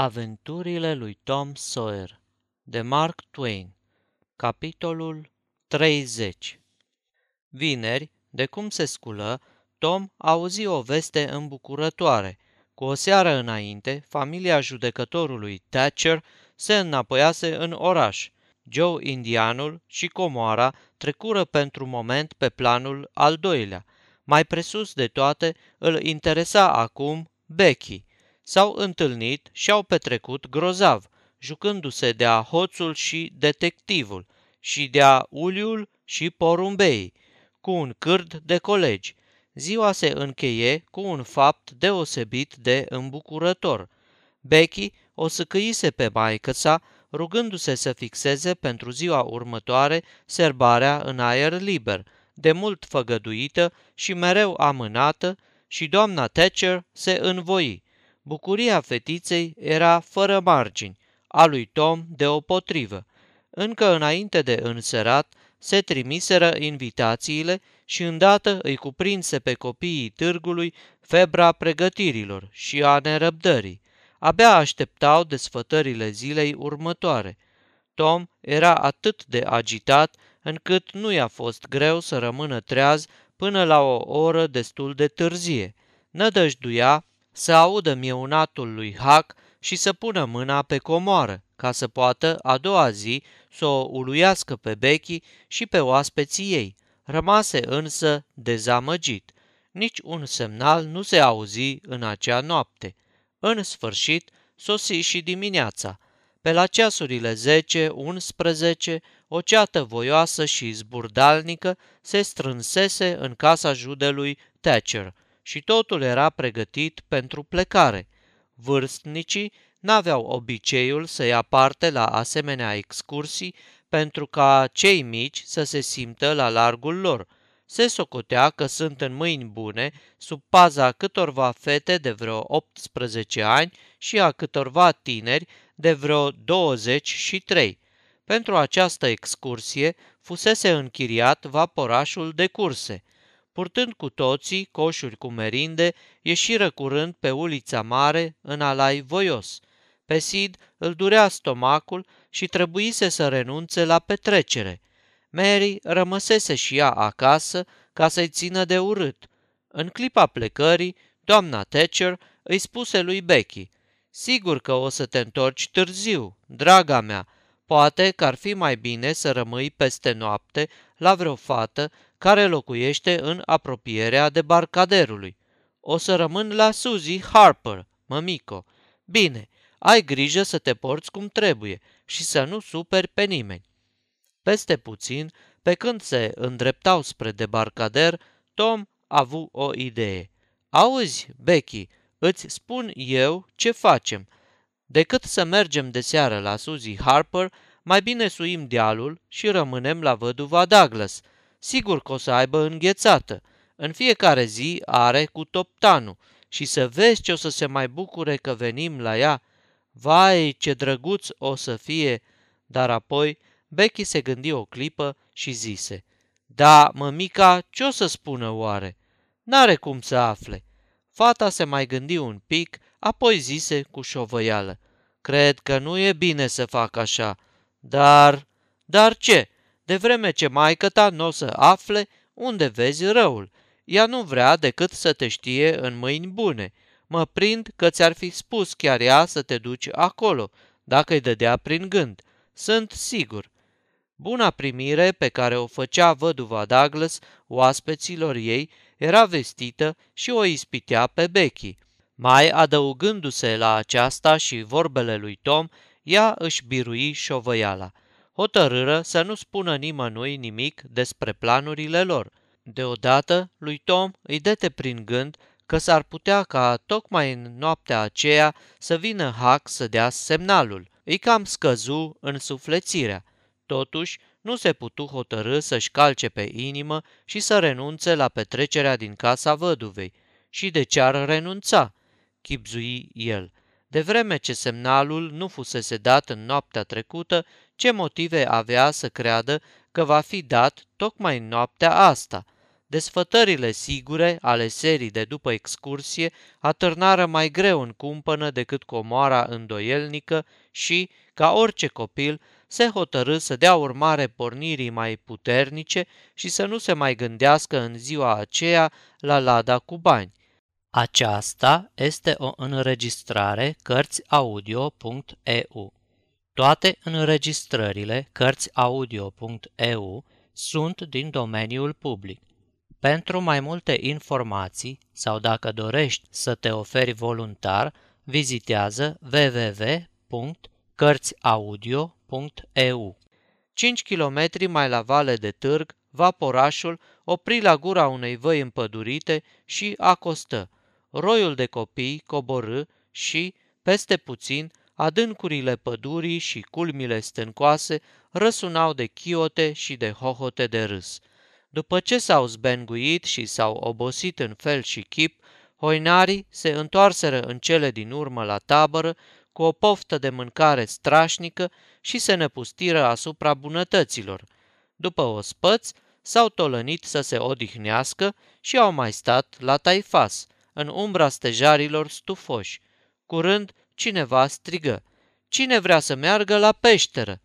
Aventurile lui Tom Sawyer de Mark Twain Capitolul 30 Vineri, de cum se sculă, Tom auzi o veste îmbucurătoare. Cu o seară înainte, familia judecătorului Thatcher se înapoiase în oraș. Joe Indianul și Comoara trecură pentru moment pe planul al doilea. Mai presus de toate, îl interesa acum Becky – s-au întâlnit și au petrecut grozav, jucându-se de-a hoțul și detectivul, și de-a uliul și porumbei, cu un cârd de colegi. Ziua se încheie cu un fapt deosebit de îmbucurător. Becky o săcăise pe maică sa, rugându-se să fixeze pentru ziua următoare serbarea în aer liber, de mult făgăduită și mereu amânată, și doamna Thatcher se învoi. Bucuria fetiței era fără margini, a lui Tom deopotrivă. Încă înainte de înserat, se trimiseră invitațiile și îndată îi cuprinse pe copiii târgului febra pregătirilor și a nerăbdării. Abia așteptau desfătările zilei următoare. Tom era atât de agitat încât nu i-a fost greu să rămână treaz până la o oră destul de târzie. Nădăjduia să audă mieunatul lui Hac și să pună mâna pe comoară, ca să poată a doua zi să o uluiască pe Becky și pe oaspeții ei. Rămase însă dezamăgit. Nici un semnal nu se auzi în acea noapte. În sfârșit, sosi și dimineața. Pe la ceasurile 10-11, o ceată voioasă și zburdalnică se strânsese în casa judelui Thatcher – și totul era pregătit pentru plecare. Vârstnicii n-aveau obiceiul să ia parte la asemenea excursii pentru ca cei mici să se simtă la largul lor. Se socotea că sunt în mâini bune, sub paza câtorva fete de vreo 18 ani și a câtorva tineri de vreo 23. Pentru această excursie fusese închiriat vaporașul de curse – Purtând cu toții coșuri cu merinde, ieșiră curând pe ulița mare în alai voios. Pe Sid îl durea stomacul și trebuise să renunțe la petrecere. Mary rămăsese și ea acasă ca să-i țină de urât. În clipa plecării, doamna Thatcher îi spuse lui Becky, Sigur că o să te întorci târziu, draga mea, poate că ar fi mai bine să rămâi peste noapte la vreo fată care locuiește în apropierea debarcaderului. O să rămân la Suzy Harper, mămico. Bine, ai grijă să te porți cum trebuie și să nu superi pe nimeni. Peste puțin, pe când se îndreptau spre debarcader, Tom a avut o idee. Auzi, Becky, îți spun eu ce facem. Decât să mergem de seară la Suzy Harper, mai bine suim dealul și rămânem la văduva Douglas – sigur că o să aibă înghețată. În fiecare zi are cu toptanul și să vezi ce o să se mai bucure că venim la ea. Vai, ce drăguț o să fie! Dar apoi Becky se gândi o clipă și zise, Da, mămica, ce o să spună oare? N-are cum să afle. Fata se mai gândi un pic, apoi zise cu șovăială, Cred că nu e bine să fac așa, dar... Dar ce? De vreme ce maică ta nu o să afle unde vezi răul. Ea nu vrea decât să te știe în mâini bune. Mă prind că ți-ar fi spus chiar ea să te duci acolo, dacă îi dădea prin gând. Sunt sigur. Buna primire pe care o făcea văduva Douglas oaspeților ei era vestită și o ispitea pe Becky. Mai adăugându-se la aceasta și vorbele lui Tom, ea își birui șovăiala – hotărâră să nu spună nimănui nimic despre planurile lor. Deodată, lui Tom îi dete prin gând că s-ar putea ca tocmai în noaptea aceea să vină Hack să dea semnalul. Îi cam scăzu în suflețirea. Totuși, nu se putu hotărâ să-și calce pe inimă și să renunțe la petrecerea din casa văduvei. Și de ce ar renunța? Chipzui el. De vreme ce semnalul nu fusese dat în noaptea trecută, ce motive avea să creadă că va fi dat tocmai în noaptea asta? Desfătările sigure ale serii de după excursie atârnară mai greu în cumpănă decât comoara îndoielnică și, ca orice copil, se hotărâ să dea urmare pornirii mai puternice și să nu se mai gândească în ziua aceea la lada cu bani. Aceasta este o înregistrare Cărțiaudio.eu. Toate înregistrările Cărțiaudio.eu sunt din domeniul public. Pentru mai multe informații sau dacă dorești să te oferi voluntar, vizitează www.cărțiaudio.eu. 5 km mai la vale de târg, vaporașul opri la gura unei văi împădurite și acostă. Roiul de copii coborâ și, peste puțin, adâncurile pădurii și culmile stâncoase răsunau de chiote și de hohote de râs. După ce s-au zbenguit și s-au obosit în fel și chip, hoinarii se întoarseră în cele din urmă la tabără cu o poftă de mâncare strașnică și se năpustiră asupra bunătăților. După o spăț, s-au tolănit să se odihnească și au mai stat la taifas, în umbra stejarilor stufoși. Curând, cineva strigă, Cine vrea să meargă la peșteră?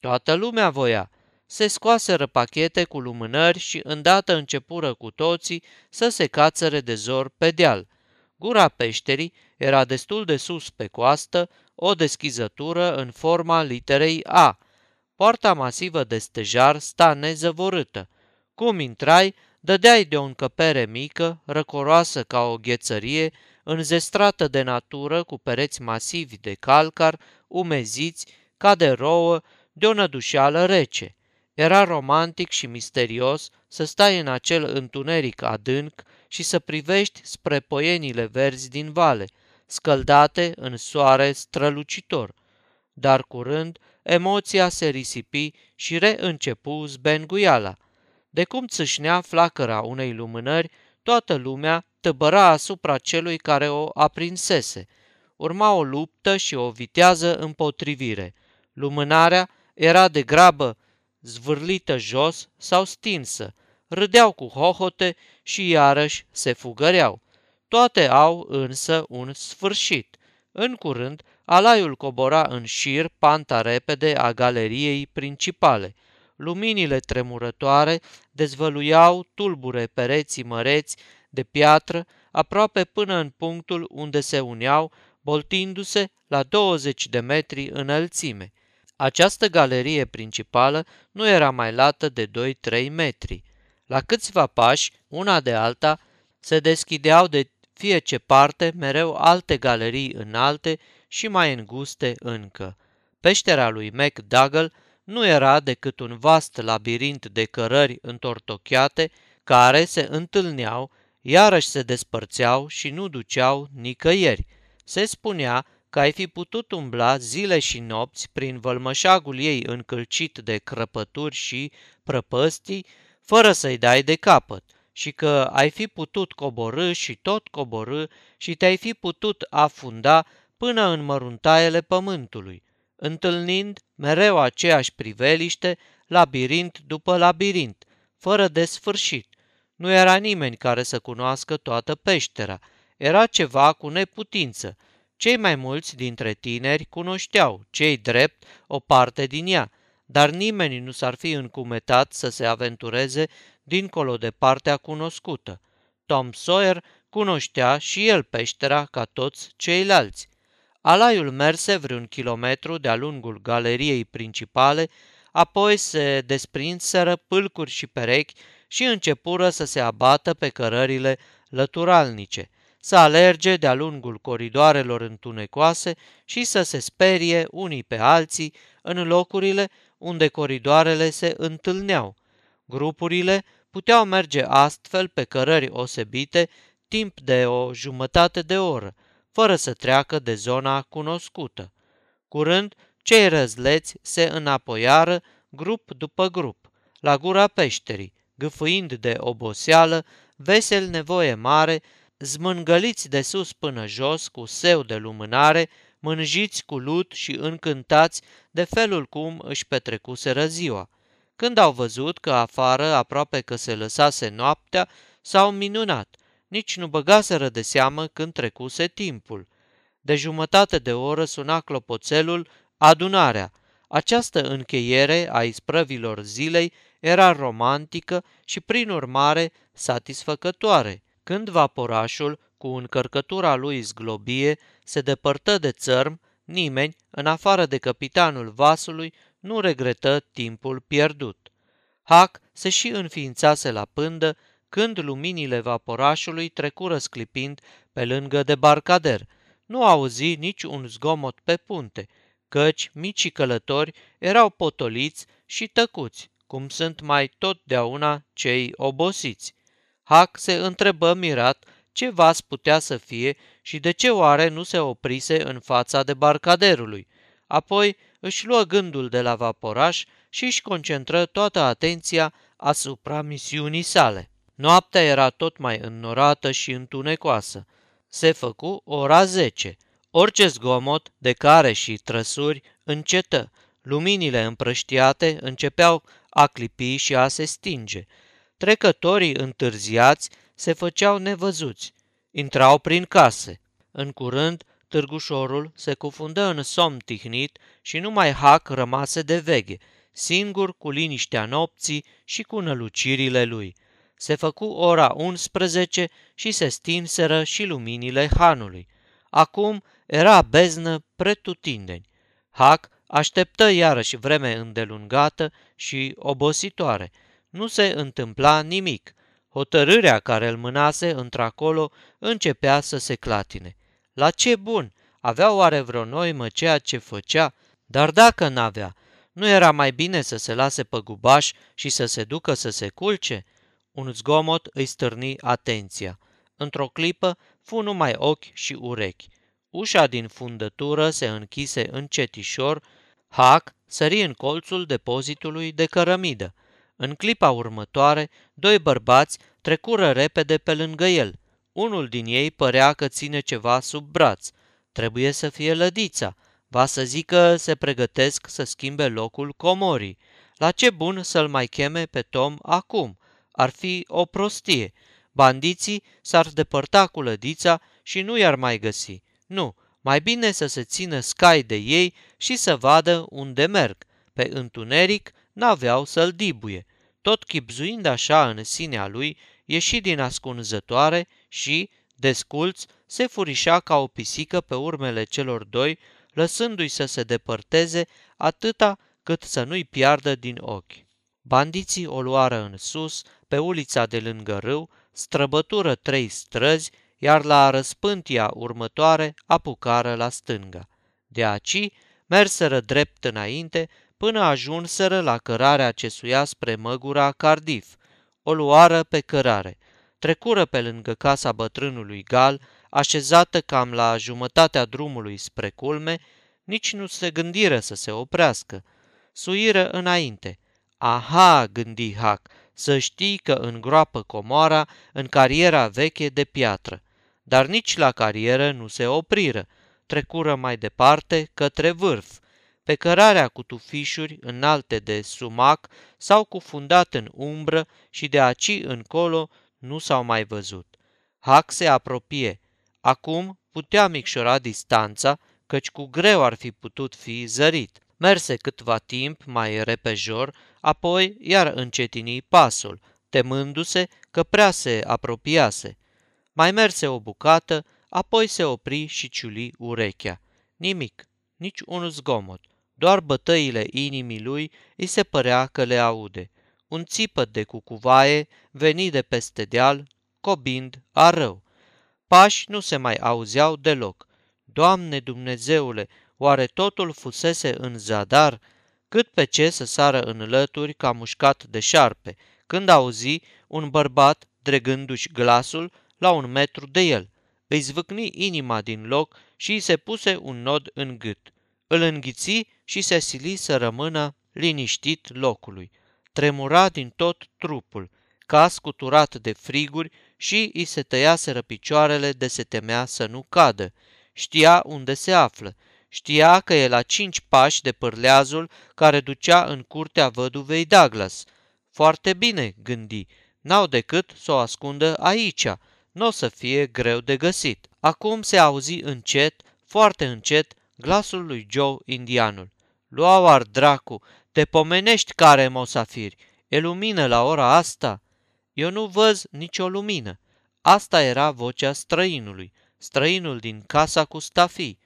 Toată lumea voia. Se scoaseră pachete cu lumânări și îndată începură cu toții să se cațăre de zor pe deal. Gura peșterii era destul de sus pe coastă, o deschizătură în forma literei A. Poarta masivă de stejar sta nezăvorâtă. Cum intrai, dădeai de o încăpere mică, răcoroasă ca o ghețărie, înzestrată de natură cu pereți masivi de calcar, umeziți, ca de rouă, de o nădușeală rece. Era romantic și misterios să stai în acel întuneric adânc și să privești spre poienile verzi din vale, scăldate în soare strălucitor. Dar curând, emoția se risipi și reîncepu zbenguiala. De cum țâșnea flacăra unei lumânări, toată lumea tăbăra asupra celui care o aprinsese. Urma o luptă și o vitează împotrivire. Lumânarea era de grabă zvârlită jos sau stinsă, râdeau cu hohote și iarăși se fugăreau. Toate au însă un sfârșit. În curând, alaiul cobora în șir panta repede a galeriei principale. Luminile tremurătoare dezvăluiau tulbure pereții măreți de piatră aproape până în punctul unde se uneau, boltindu-se la 20 de metri înălțime. Această galerie principală nu era mai lată de 2-3 metri. La câțiva pași, una de alta, se deschideau de fie ce parte mereu alte galerii înalte și mai înguste încă. Peștera lui McDougall nu era decât un vast labirint de cărări întortocheate care se întâlneau, iarăși se despărțeau și nu duceau nicăieri. Se spunea că ai fi putut umbla zile și nopți prin vălmășagul ei încălcit de crăpături și prăpăstii, fără să-i dai de capăt, și că ai fi putut coborâ și tot coborâ și te-ai fi putut afunda până în măruntaiele pământului, întâlnind mereu aceeași priveliște, labirint după labirint, fără de sfârșit. Nu era nimeni care să cunoască toată peștera, era ceva cu neputință, cei mai mulți dintre tineri cunoșteau, cei drept, o parte din ea, dar nimeni nu s-ar fi încumetat să se aventureze dincolo de partea cunoscută. Tom Sawyer cunoștea și el peștera ca toți ceilalți. Alaiul merse vreun kilometru de-a lungul galeriei principale, apoi se desprinseră pâlcuri și perechi și începură să se abată pe cărările lăturalnice – să alerge de-a lungul coridoarelor întunecoase și să se sperie unii pe alții în locurile unde coridoarele se întâlneau. Grupurile puteau merge astfel pe cărări osebite timp de o jumătate de oră, fără să treacă de zona cunoscută. Curând, cei răzleți se înapoiară grup după grup, la gura peșterii, gâfâind de oboseală, vesel nevoie mare zmângăliți de sus până jos cu seu de lumânare, mânjiți cu lut și încântați de felul cum își petrecuseră ziua. Când au văzut că afară aproape că se lăsase noaptea, s-au minunat. Nici nu băgaseră de seamă când trecuse timpul. De jumătate de oră suna clopoțelul adunarea. Această încheiere a isprăvilor zilei era romantică și, prin urmare, satisfăcătoare. Când vaporașul, cu încărcătura lui zglobie, se depărtă de țărm, nimeni, în afară de capitanul vasului, nu regretă timpul pierdut. Hac se și înființase la pândă când luminile vaporașului trecură sclipind pe lângă debarcader. Nu auzi nici un zgomot pe punte, căci micii călători erau potoliți și tăcuți, cum sunt mai totdeauna cei obosiți. Hac se întrebă mirat ce vas putea să fie și de ce oare nu se oprise în fața debarcaderului. Apoi își luă gândul de la vaporaș și își concentră toată atenția asupra misiunii sale. Noaptea era tot mai înnorată și întunecoasă. Se făcu ora zece. Orice zgomot de care și trăsuri încetă. Luminile împrăștiate începeau a clipi și a se stinge. Trecătorii întârziați se făceau nevăzuți. Intrau prin case. În curând, târgușorul se cufundă în somn tihnit și numai Hac rămase de veghe, singur cu liniștea nopții și cu nălucirile lui. Se făcu ora 11 și se stinseră și luminile hanului. Acum era beznă pretutindeni. Hac așteptă iarăși vreme îndelungată și obositoare. Nu se întâmpla nimic. Hotărârea care îl mânase într-acolo începea să se clatine. La ce bun? Avea oare vreo noimă ceea ce făcea? Dar dacă n-avea, nu era mai bine să se lase pe gubaș și să se ducă să se culce? Un zgomot îi stârni atenția. Într-o clipă fu numai ochi și urechi. Ușa din fundătură se închise încetișor, Hac sări în colțul depozitului de cărămidă. În clipa următoare, doi bărbați trecură repede pe lângă el. Unul din ei părea că ține ceva sub braț. Trebuie să fie lădița. Va să zică se pregătesc să schimbe locul comorii. La ce bun să-l mai cheme pe Tom acum? Ar fi o prostie. Bandiții s-ar depărta cu lădița și nu i-ar mai găsi. Nu, mai bine să se țină scai de ei și să vadă unde merg. Pe întuneric n-aveau să-l dibuie. Tot chipzuind așa în sinea lui, ieși din ascunzătoare și, desculț, se furișa ca o pisică pe urmele celor doi, lăsându-i să se depărteze atâta cât să nu-i piardă din ochi. Bandiții o luară în sus, pe ulița de lângă râu, străbătură trei străzi, iar la răspântia următoare apucară la stânga. De aici merseră drept înainte până ajunseră la cărarea ce suia spre măgura Cardiff. O luară pe cărare. Trecură pe lângă casa bătrânului Gal, așezată cam la jumătatea drumului spre culme, nici nu se gândiră să se oprească. Suiră înainte. Aha, gândi Hac, să știi că îngroapă comoara în cariera veche de piatră. Dar nici la carieră nu se opriră, trecură mai departe către vârf. Pe cărarea cu tufișuri înalte de sumac s-au cufundat în umbră și de aci încolo nu s-au mai văzut. Hac se apropie. Acum putea micșora distanța, căci cu greu ar fi putut fi zărit. Merse câtva timp mai repejor, apoi iar încetini pasul, temându-se că prea se apropiase. Mai merse o bucată, apoi se opri și ciuli urechea. Nimic, nici un zgomot, doar bătăile inimii lui îi se părea că le aude. Un țipăt de cucuvaie veni de peste deal, cobind a rău. Pași nu se mai auzeau deloc. Doamne Dumnezeule, oare totul fusese în zadar? Cât pe ce să sară în lături ca mușcat de șarpe, când auzi un bărbat, dregându-și glasul, la un metru de el. Îi zvâcni inima din loc și îi se puse un nod în gât. Îl înghiți și se sili să rămână liniștit locului. Tremura din tot trupul, ca scuturat de friguri și îi se tăiaseră picioarele de se temea să nu cadă. Știa unde se află. Știa că e la cinci pași de pârleazul care ducea în curtea văduvei Douglas. Foarte bine, gândi, n-au decât să o ascundă aici, nu o să fie greu de găsit. Acum se auzi încet, foarte încet, glasul lui Joe indianul. Luau ar dracu, te pomenești care mosafiri, e lumină la ora asta? Eu nu văz nicio lumină. Asta era vocea străinului, străinul din casa cu stafii.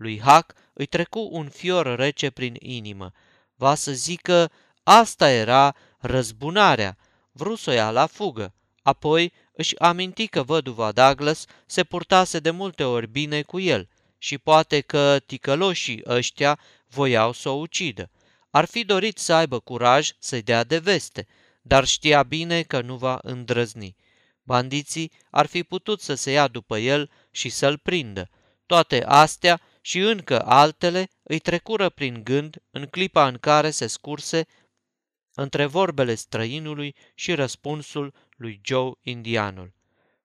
Lui Hac îi trecu un fior rece prin inimă. Va să zică, asta era răzbunarea. Vrut să o ia la fugă. Apoi își aminti că văduva Douglas se purtase de multe ori bine cu el și poate că ticăloșii ăștia voiau să o ucidă. Ar fi dorit să aibă curaj să-i dea de veste, dar știa bine că nu va îndrăzni. Bandiții ar fi putut să se ia după el și să-l prindă. Toate astea și încă altele îi trecură prin gând în clipa în care se scurse între vorbele străinului și răspunsul lui Joe indianul.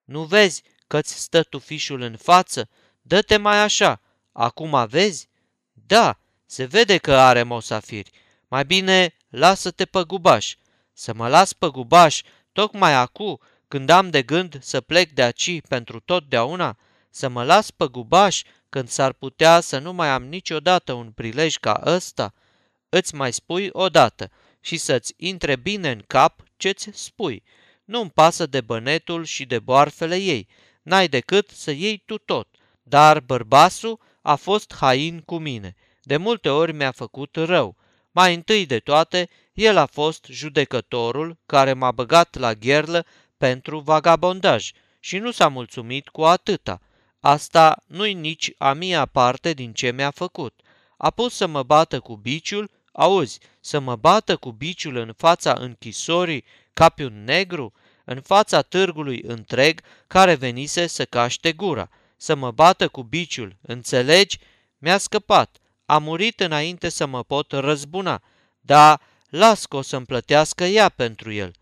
Nu vezi că-ți stă tufișul în față? Dă-te mai așa. Acum vezi? Da, se vede că are mosafiri. Mai bine lasă-te pe gubaș. Să mă las pe gubaș tocmai acum, când am de gând să plec de aici pentru totdeauna? Să mă las pe gubaș când s-ar putea să nu mai am niciodată un prilej ca ăsta? Îți mai spui odată și să-ți intre bine în cap ce-ți spui. Nu-mi pasă de bănetul și de boarfele ei, n-ai decât să iei tu tot. Dar bărbasul a fost hain cu mine. De multe ori mi-a făcut rău. Mai întâi de toate, el a fost judecătorul care m-a băgat la gherlă pentru vagabondaj și nu s-a mulțumit cu atâta. Asta nu-i nici a mia parte din ce mi-a făcut. A pus să mă bată cu biciul, auzi, să mă bată cu biciul în fața închisorii ca pe un negru, în fața târgului întreg care venise să caște gura, să mă bată cu biciul, înțelegi? Mi-a scăpat, a murit înainte să mă pot răzbuna, dar las că o să-mi plătească ea pentru el.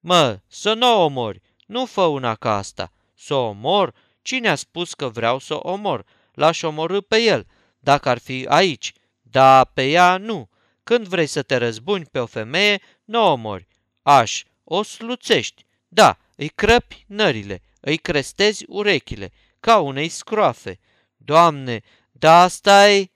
Mă, să nu o omori, nu fă una ca asta. Să o omor? Cine a spus că vreau să o omor? L-aș omorâ pe el, dacă ar fi aici, dar pe ea nu. Când vrei să te răzbuni pe o femeie, nu o omori. Aș, o sluțești. Da, îi crăpi nările, îi crestezi urechile, ca unei scroafe. Doamne, da asta e...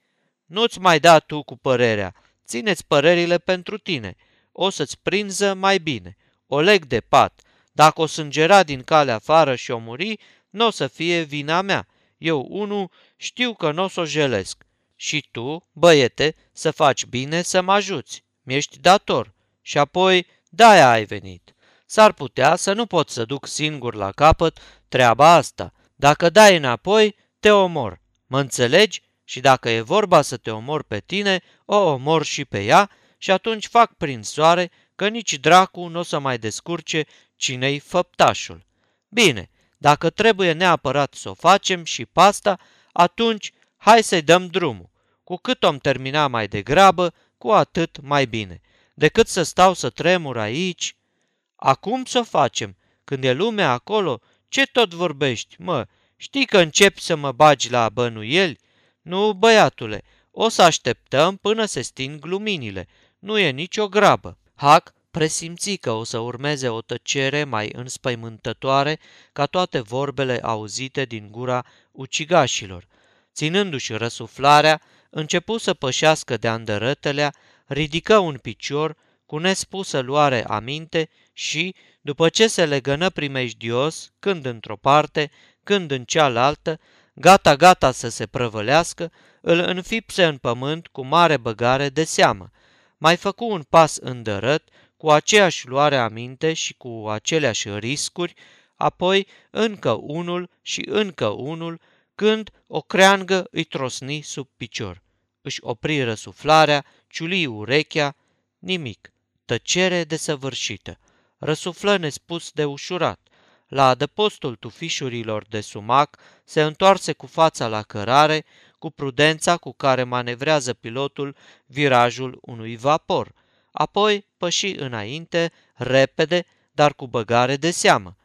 Nu-ți mai da tu cu părerea. Țineți părerile pentru tine. O să-ți prinză mai bine. O leg de pat. Dacă o sângera din cale afară și o muri, nu o să fie vina mea. Eu, unu, știu că nu o să o jelesc. Și tu, băiete, să faci bine să mă ajuți. Mi-ești dator. Și apoi, de-aia ai venit. S-ar putea să nu pot să duc singur la capăt treaba asta. Dacă dai înapoi, te omor. Mă înțelegi? Și dacă e vorba să te omor pe tine, o omor și pe ea și atunci fac prin soare că nici dracu nu o să mai descurce cine-i făptașul. Bine, dacă trebuie neapărat să o facem și pasta, atunci hai să-i dăm drumul. Cu cât om termina mai degrabă, cu atât mai bine. Decât să stau să tremur aici. Acum să o facem. Când e lumea acolo, ce tot vorbești, mă? Știi că începi să mă bagi la bănuieli? Nu, băiatule, o să așteptăm până se sting luminile. Nu e nicio grabă. Hac presimți că o să urmeze o tăcere mai înspăimântătoare ca toate vorbele auzite din gura ucigașilor. Ținându-și răsuflarea, începu să pășească de andărătelea, ridică un picior cu nespusă luare aminte și, după ce se legănă primejdios, când într-o parte, când în cealaltă, gata-gata să se prăvălească, îl înfipse în pământ cu mare băgare de seamă. Mai făcu un pas îndărăt, cu aceeași luare aminte și cu aceleași riscuri, apoi încă unul și încă unul, când o creangă îi trosni sub picior. Își opri răsuflarea, ciuli urechea, nimic, tăcere desăvârșită. Răsuflă nespus de ușurat. La adăpostul tufișurilor de sumac se întoarse cu fața la cărare, cu prudența cu care manevrează pilotul virajul unui vapor. Apoi păși înainte, repede, dar cu băgare de seamă.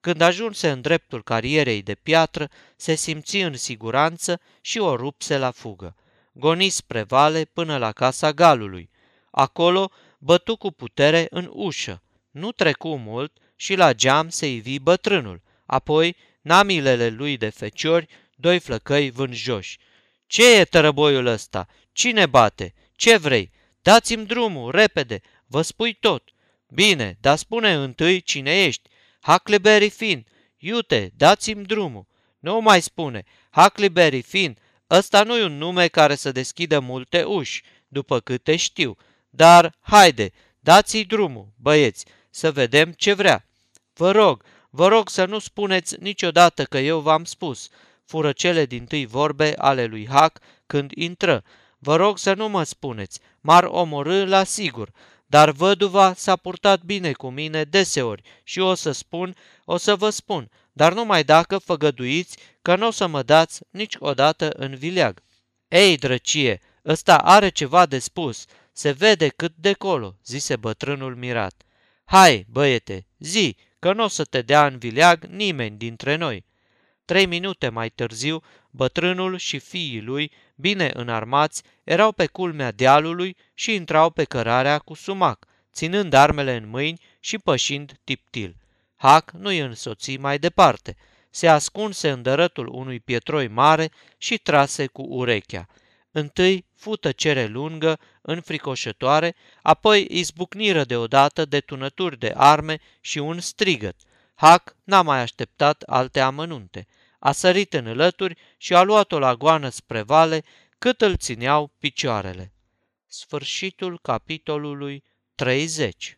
Când ajunse în dreptul carierei de piatră, se simți în siguranță și o rupse la fugă. goni spre vale până la casa galului. Acolo bătu cu putere în ușă. Nu trecu mult și la geam se ivi bătrânul. Apoi, namilele lui de feciori, doi flăcăi vânjoși. Ce e tărăboiul ăsta? Cine bate? Ce vrei? Dați-mi drumul, repede, vă spui tot. Bine, dar spune întâi cine ești. Huckleberry Finn, iute, dați-mi drumul. Nu mai spune, Huckleberry Finn, ăsta nu e un nume care să deschidă multe uși, după câte știu. Dar, haide, dați-i drumul, băieți, să vedem ce vrea. Vă rog, vă rog să nu spuneți niciodată că eu v-am spus, fură cele din tâi vorbe ale lui Hac când intră. Vă rog să nu mă spuneți, m-ar omorâ la sigur, dar văduva s-a purtat bine cu mine deseori și o să spun, o să vă spun, dar numai dacă făgăduiți că nu o să mă dați niciodată în vileag. Ei, drăcie, ăsta are ceva de spus, se vede cât de colo, zise bătrânul mirat. Hai, băiete, zi, că nu o să te dea în vileag nimeni dintre noi. Trei minute mai târziu, bătrânul și fiii lui, bine înarmați, erau pe culmea dealului și intrau pe cărarea cu sumac, ținând armele în mâini și pășind tiptil. Hac nu-i însoți mai departe. Se ascunse în dărătul unui pietroi mare și trase cu urechea. Întâi fu tăcere lungă, înfricoșătoare, apoi izbucniră deodată de tunături de arme și un strigăt. Hac n-a mai așteptat alte amănunte. A sărit în lături și a luat-o la goană spre vale cât îl țineau picioarele. Sfârșitul capitolului 30